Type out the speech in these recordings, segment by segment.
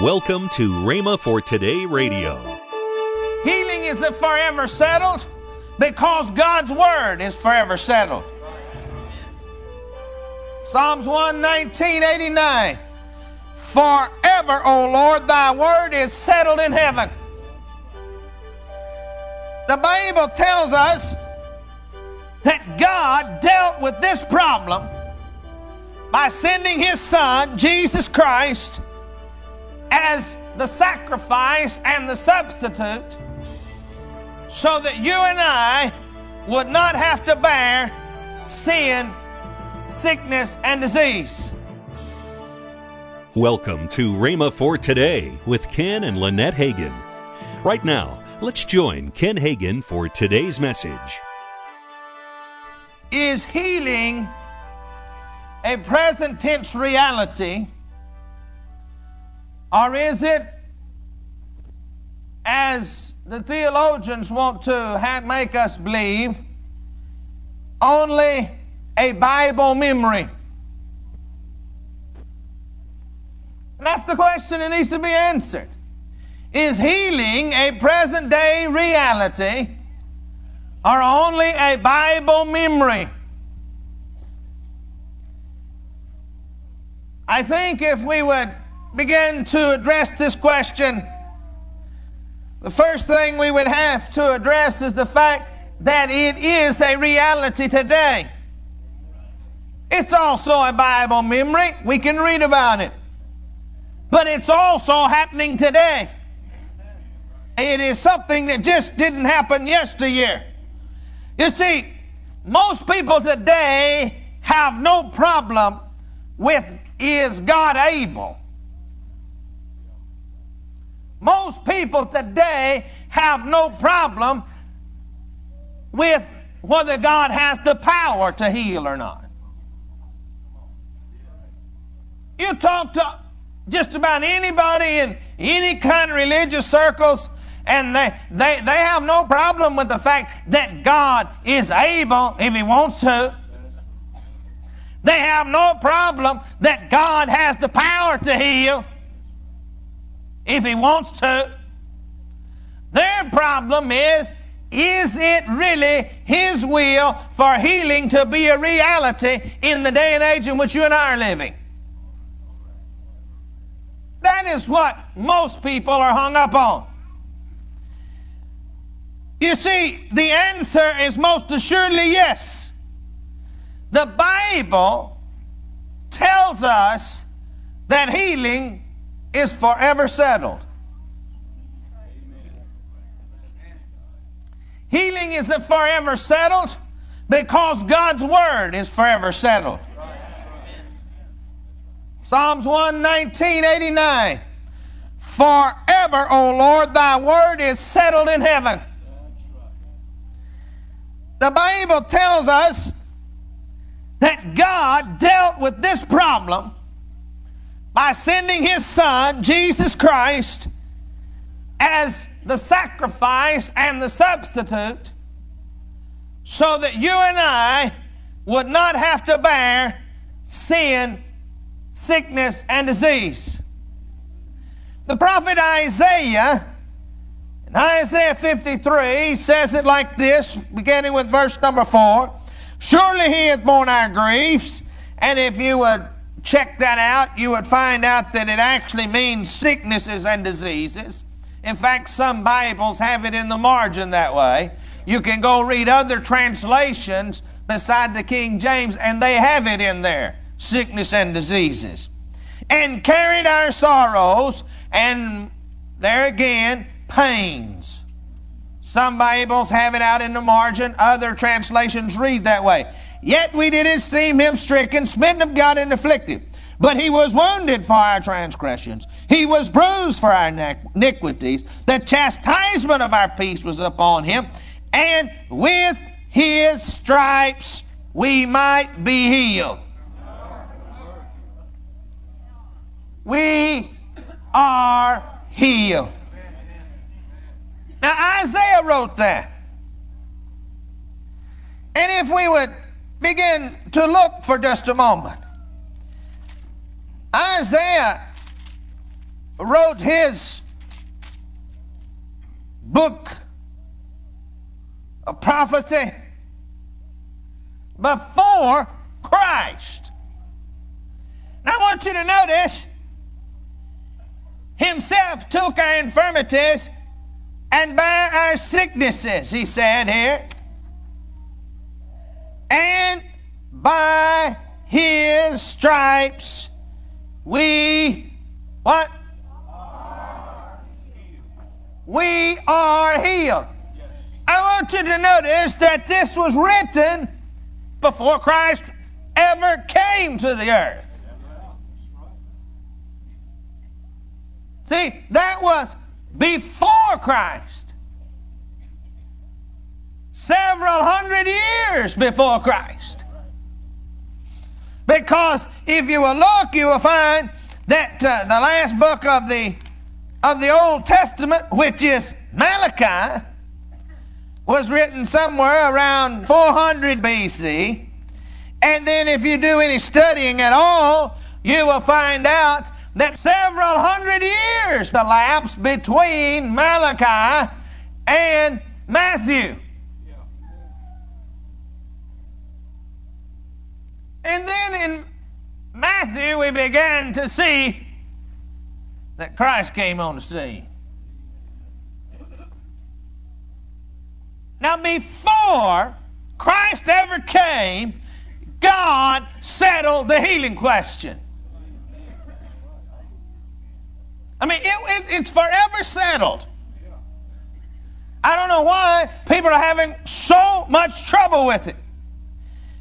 Welcome to Rhema for Today Radio. Healing is forever settled because God's word is forever settled. Psalms 119, 89. Forever, O Lord, thy word is settled in heaven. The Bible tells us that God dealt with this problem by sending his son, Jesus Christ, as the sacrifice and the substitute so that you and I would not have to bear sin, sickness, and disease. Welcome to Rhema for Today with Ken and Lynette Hagin. Right now, let's join Ken Hagin for today's message. Is healing a present tense reality? Or is it, as the theologians want to have, make us believe, only a Bible memory? And that's the question that needs to be answered. Is healing a present day reality or only a Bible memory? I think if we would begin to address this question, the first thing we would have to address is the fact that it is a reality today. It's also a Bible memory. We can read about it. But it's also happening today. It is something that just didn't happen yesteryear. You see, most people today have no problem with is God able? Most people today have no problem with whether God has the power to heal or not. You talk to just about anybody in any kind of religious circles, and they, they, they have no problem with the fact that God is able, if He wants to. They have no problem that God has the power to heal if He wants to. Their problem is is it really His will for healing to be a reality in the day and age in which you and I are living? That is what most people are hung up on. You see, the answer is most assuredly yes. The Bible tells us that healing is forever settled. Healing is forever settled because God's word is forever settled. Psalms 119, 89. Forever, O Lord, thy word is settled in heaven. The Bible tells us that God dealt with this problem by sending his son, Jesus Christ, as the sacrifice and the substitute so that you and I would not have to bear sin, sickness, and disease. The prophet Isaiah, in Isaiah 53, says it like this, beginning with verse number 4 Surely he hath borne our griefs, and if you would check that out, you would find out that it actually means sicknesses and diseases. In fact, some Bibles have it in the margin that way. You can go read other translations beside the King James, and they have it in there sickness and diseases. And carried our sorrows, and there again, pains. Some Bibles have it out in the margin, other translations read that way. Yet we did esteem him stricken, smitten of God, and afflicted. But he was wounded for our transgressions, he was bruised for our iniquities. The chastisement of our peace was upon him, and with his stripes we might be healed. We are healed. Now, Isaiah wrote that. And if we would begin to look for just a moment, Isaiah wrote his book of prophecy before Christ. Now I want you to notice himself took our infirmities and bare our sicknesses, he said here. And by his stripes we what? We are healed. I want you to notice that this was written before Christ ever came to the earth. See, that was before Christ. Several hundred years before Christ. Because if you will look, you will find that uh, the last book of the of the Old Testament, which is Malachi, was written somewhere around 400 BC. And then, if you do any studying at all, you will find out that several hundred years elapsed between Malachi and Matthew. And then in Matthew, we began to see that Christ came on the scene. Now, before Christ ever came, God settled the healing question. I mean, it, it, it's forever settled. I don't know why people are having so much trouble with it.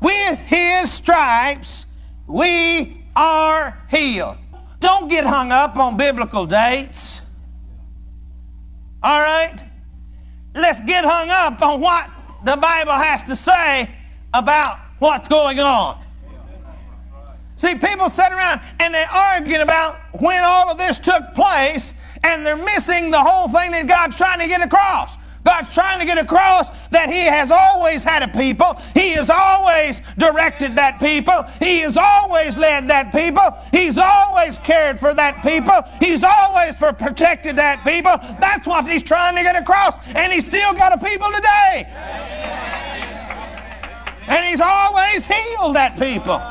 With his stripes, we are healed. Don't get hung up on biblical dates. All right? Let's get hung up on what the Bible has to say about what's going on. See, people sit around and they argue about when all of this took place, and they're missing the whole thing that God's trying to get across. God's trying to get across that He has always had a people. He has always directed that people. He has always led that people. He's always cared for that people. He's always for protected that people. That's what He's trying to get across. And He's still got a people today. And He's always healed that people.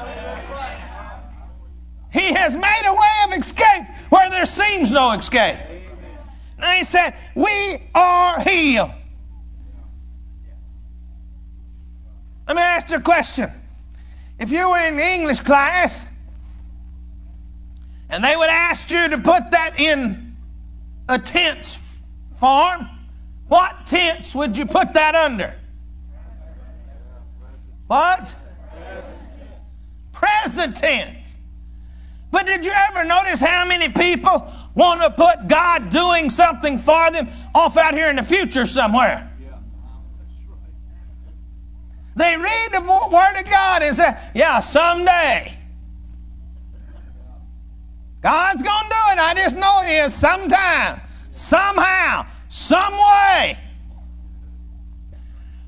He has made a way of escape where there seems no escape. And said, We are healed. Let me ask you a question. If you were in English class and they would ask you to put that in a tense form, what tense would you put that under? What? Present tense. But did you ever notice how many people want to put God doing something for them off out here in the future somewhere. They read the Word of God and say, Yeah, someday. God's going to do it. I just know it is sometime, somehow, some way.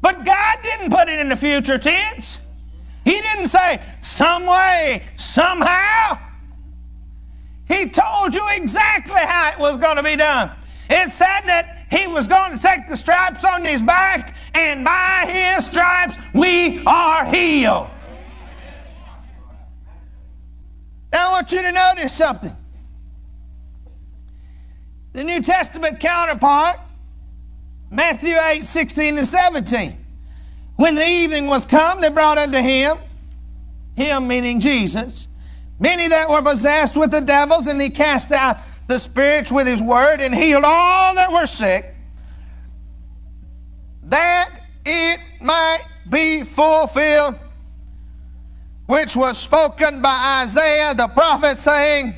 But God didn't put it in the future tense. He didn't say some way, somehow. He told you exactly how it was going to be done. It said that he was going to take the stripes on his back, and by his stripes we are healed. Now I want you to notice something. The New Testament counterpart, Matthew 8, 16 and 17. When the evening was come, they brought unto him, him meaning Jesus, Many that were possessed with the devils, and he cast out the spirits with his word and healed all that were sick, that it might be fulfilled, which was spoken by Isaiah the prophet, saying,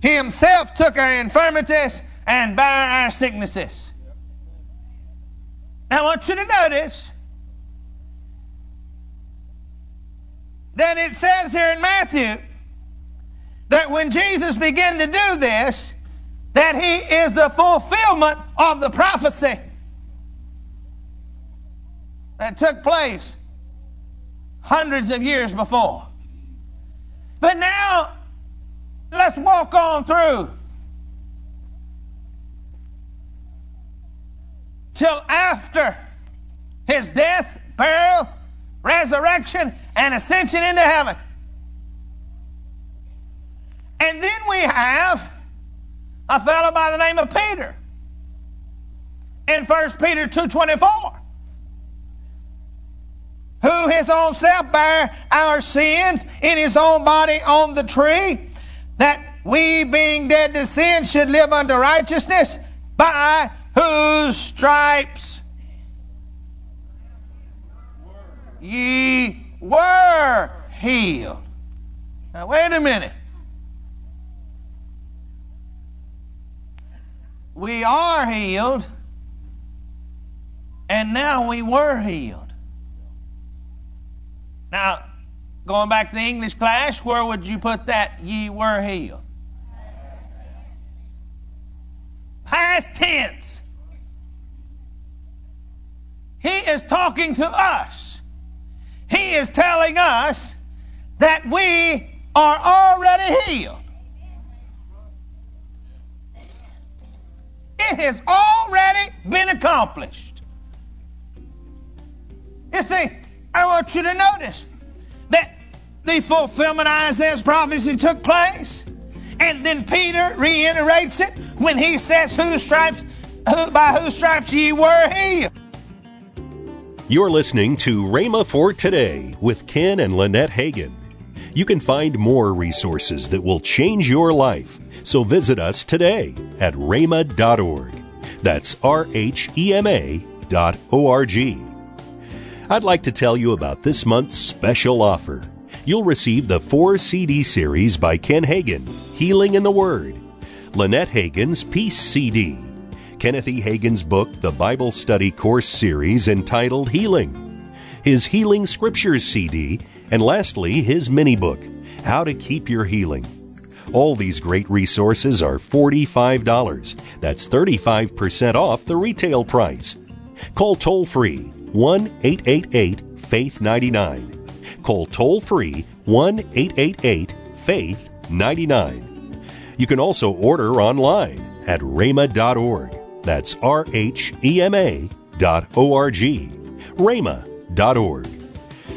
He himself took our infirmities and bare our sicknesses. Now I want you to notice that it says here in Matthew that when Jesus began to do this, that he is the fulfillment of the prophecy that took place hundreds of years before. But now, let's walk on through till after his death, burial, resurrection, and ascension into heaven. And then we have a fellow by the name of Peter in 1 Peter 2.24 who his own self bare our sins in his own body on the tree that we being dead to sin should live unto righteousness by whose stripes ye were healed. Now, wait a minute. We are healed, and now we were healed. Now, going back to the English class, where would you put that? Ye were healed. Past tense. He is talking to us. He is telling us that we are already healed. It has already been accomplished. You see, I want you to notice that the fulfillment of Isaiah's prophecy took place, and then Peter reiterates it when he says, "Whose stripes, who, by whose stripes ye were healed." You're listening to Rhema for Today with Ken and Lynette Hagin. You can find more resources that will change your life. So visit us today at rhema.org. That's R H E M A dot O R G. I'd like to tell you about this month's special offer. You'll receive the four CD series by Ken Hagin, Healing in the Word, Lynette Hagin's Peace CD, Kenneth E. Hagin's book, The Bible Study Course Series entitled Healing, his Healing Scriptures CD, and lastly, his mini book, How to Keep Your Healing. All these great resources are $45. That's 35% off the retail price. Call toll free 1 888 Faith 99. Call toll free 1 888 Faith 99. You can also order online at rhema.org. That's R H E M A dot O R G. rhema.org.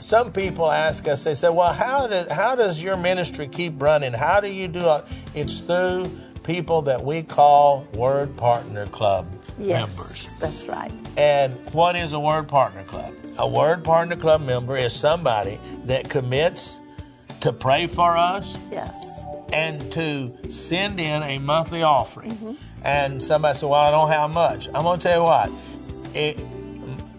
Some people ask us, they say, well, how, did, how does your ministry keep running? How do you do it? It's through people that we call Word Partner Club Yes, members. that's right. And what is a Word Partner Club? A Word Partner Club member is somebody that commits to pray for us Yes. and to send in a monthly offering. Mm-hmm. And somebody said, Well, I don't have much. I'm going to tell you what, it,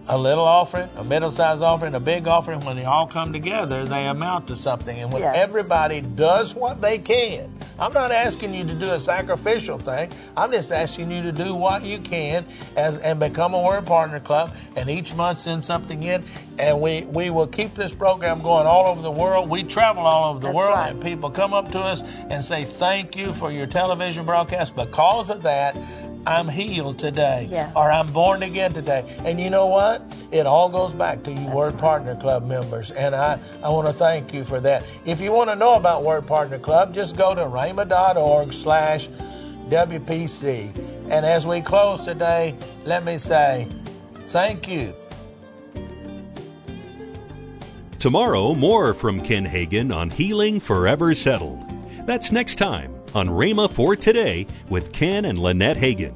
a little offering, a middle sized offering, a big offering, when they all come together, they amount to something. And when Yes. everybody does what they can, I'm not asking you to do a sacrificial thing. I'm just asking you to do what you can as and become a Word Partner Club. And each month send something in, and we we will keep this program going all over the world. We travel all over the That's world, right. and people come up to us and say thank you for your television broadcast. Because of that, I'm healed today, Yes. or I'm born again today. And you know what? It all goes back to you Word Partner Club members, and I, I want to thank you for that. If you want to know about Word Partner Club, just go to rhema.org slash WPC. And as we close today, let me say thank you. Tomorrow, more from Ken Hagin on Healing Forever Settled. That's next time on Rhema for Today with Ken and Lynette Hagin.